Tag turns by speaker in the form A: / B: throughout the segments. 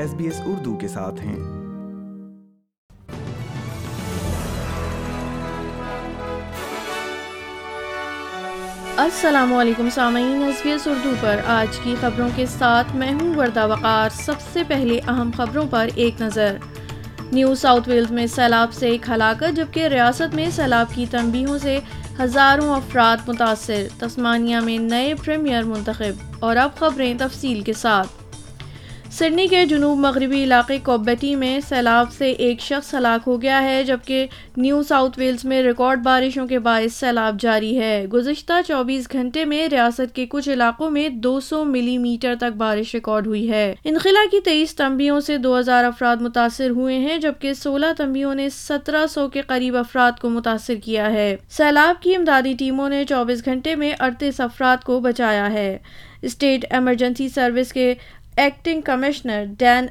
A: S B S Urdu کے ساتھ ہیں۔
B: السلام علیکم، سامعین، ایس بی ایس اردو پر آج کی خبروں کے ساتھ میں ہوں وردہ وقار۔ سب سے پہلے اہم خبروں پر ایک نظر۔ نیو ساؤتھ ویلز میں سیلاب سے ایک ہلاکت، جبکہ ریاست میں سیلاب کی تنبیہوں سے ہزاروں افراد متاثر۔ تسمانیہ میں نئے پریمیئر منتخب۔ اور اب خبریں تفصیل کے ساتھ۔ سڈنی کے جنوب مغربی علاقے کوبیٹی میں سیلاب سے ایک شخص ہلاک ہو گیا ہے، جبکہ نیو ساؤتھ ویلز میں ریکارڈ بارشوں کے باعث سیلاب جاری ہے۔ گزشتہ چوبیس گھنٹے میں ریاست کے کچھ علاقوں میں دو سو ملی میٹر تک بارش ریکارڈ ہوئی ہے۔ انخلا کی تیئیس تمبیوں سے دو ہزار افراد متاثر ہوئے ہیں، جبکہ سولہ تمبیوں نے سترہ سو کے قریب افراد کو متاثر کیا ہے۔ سیلاب کی امدادی ٹیموں نے چوبیس گھنٹے میں اڑتیس افراد کو بچایا ہے۔ اسٹیٹ ایمرجنسی سروس کے Acting Commissioner Dan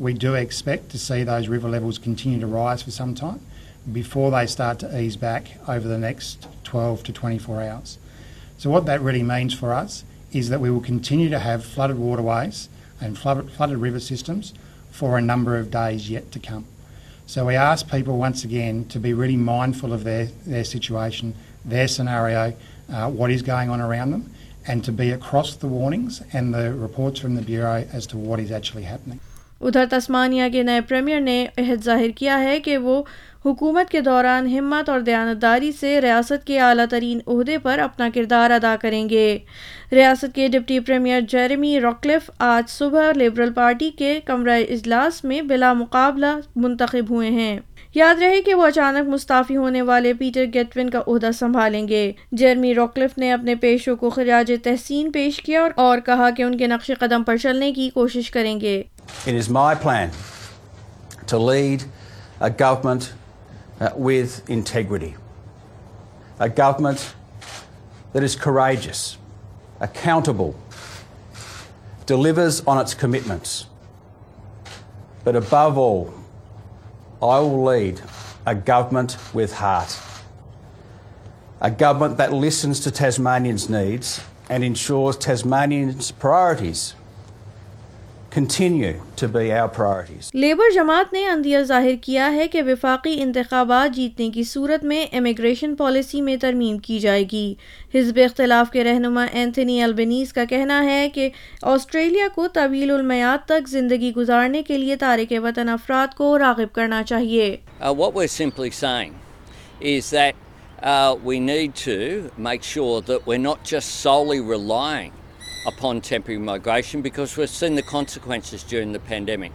C: We do expect to see those river levels continue to rise for some time before they start to ease back over the next 12 to 24 hours. So, what that really means for us is that we will continue to have flooded waterways and flooded river systems for a number of days yet to come. So we ask people once again to be really mindful of their, their situation their scenario, uh, what is going on around them, and to be across the warnings and the reports from the Bureau as to what is actually happening.
B: ادھر Tasmania کے نئے premiere نے عہد ظاہر کیا ہے کہ وہ حکومت کے دوران ہمت اور دیانتداری سے ریاست کے اعلیٰ ترین عہدے پر اپنا کردار ادا کریں گے۔ ریاست کے ڈپٹی پریمیئر جیرمی راکلف آج صبح لبرل پارٹی کے کمرہ اجلاس میں بلا مقابلہ منتخب ہوئے ہیں۔ یاد رہے کہ وہ اچانک مستعفی ہونے والے پیٹر گیٹون کا عہدہ سنبھالیں گے۔ جرمی روکلف نے اپنے پیشوں کو خراج تحسین پیش کیا اور کہا کہ ان کے نقش قدم پر چلنے کی کوشش کریں گے۔
D: It is my plan to lead a government uh, with integrity. A government that is courageous, accountable, delivers on its commitments. But above all, I will lead a government with heart. A government that listens to Tasmanians' needs and ensures Tasmanians' priorities
B: Labour جماعت نے اندیہ ظاہر کیا ہے کہ وفاقی انتخابات جیتنے کی صورت میں امیگریشن پالیسی میں ترمیم کی جائے گی۔ حزب اختلاف کے رہنما اینتھنی البنیز کا کہنا ہے کہ آسٹریلیا کو طویل المیاد تک زندگی گزارنے کے لیے تارک وطن افراد کو راغب کرنا چاہیے۔
E: Uh, upon temporary migration because we've seen the consequences during the pandemic.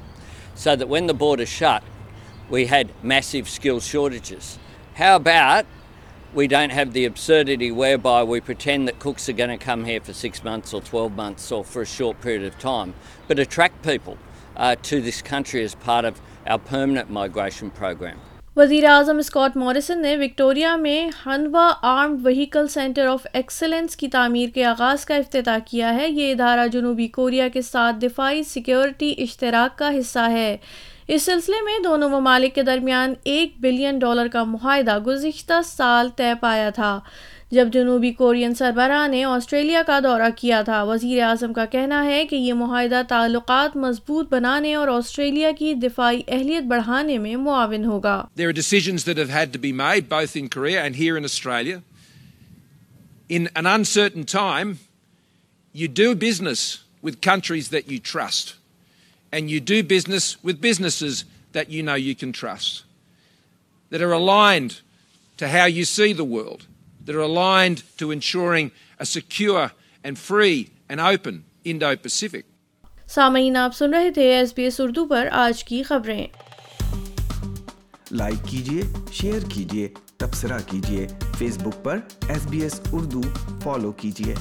E: So that when the border shut, we had massive skill shortages. How about we don't have the absurdity whereby we pretend that cooks are going to come here for six months or 12 months or for a short period of time, but attract people uh, to this country as part of our permanent migration program.
B: وزیر اعظم Scott Morrison نے Victoria میں Hanwha armoured vehicle centre of excellence کی تعمیر کے آغاز کا افتتاح کیا ہے۔ یہ ادارہ جنوبی کوریا کے ساتھ دفاعی سیکیورٹی اشتراک کا حصہ ہے۔ اس سلسلے میں دونوں ممالک کے درمیان ایک بلین ڈالر کا معاہدہ گزشتہ سال طے پایا تھا۔ جب جنوبی کورین سربراہ نے آسٹریلیا کا دورہ کیا تھا، وزیر اعظم کا کہنا ہے کہ یہ معاہدہ تعلقات مضبوط بنانے اور دفاعی اہلیت بڑھانے میں
F: That are aligned to ensuring a secure and free and open Indo-Pacific.
B: سامعین آپ سن رہے تھے ایس بی ایس اردو پر آج کی خبریں
A: لائک کیجیے شیئر کیجیے تبصرہ کیجیے فیس بک پر S B S Urdu follow کیجیے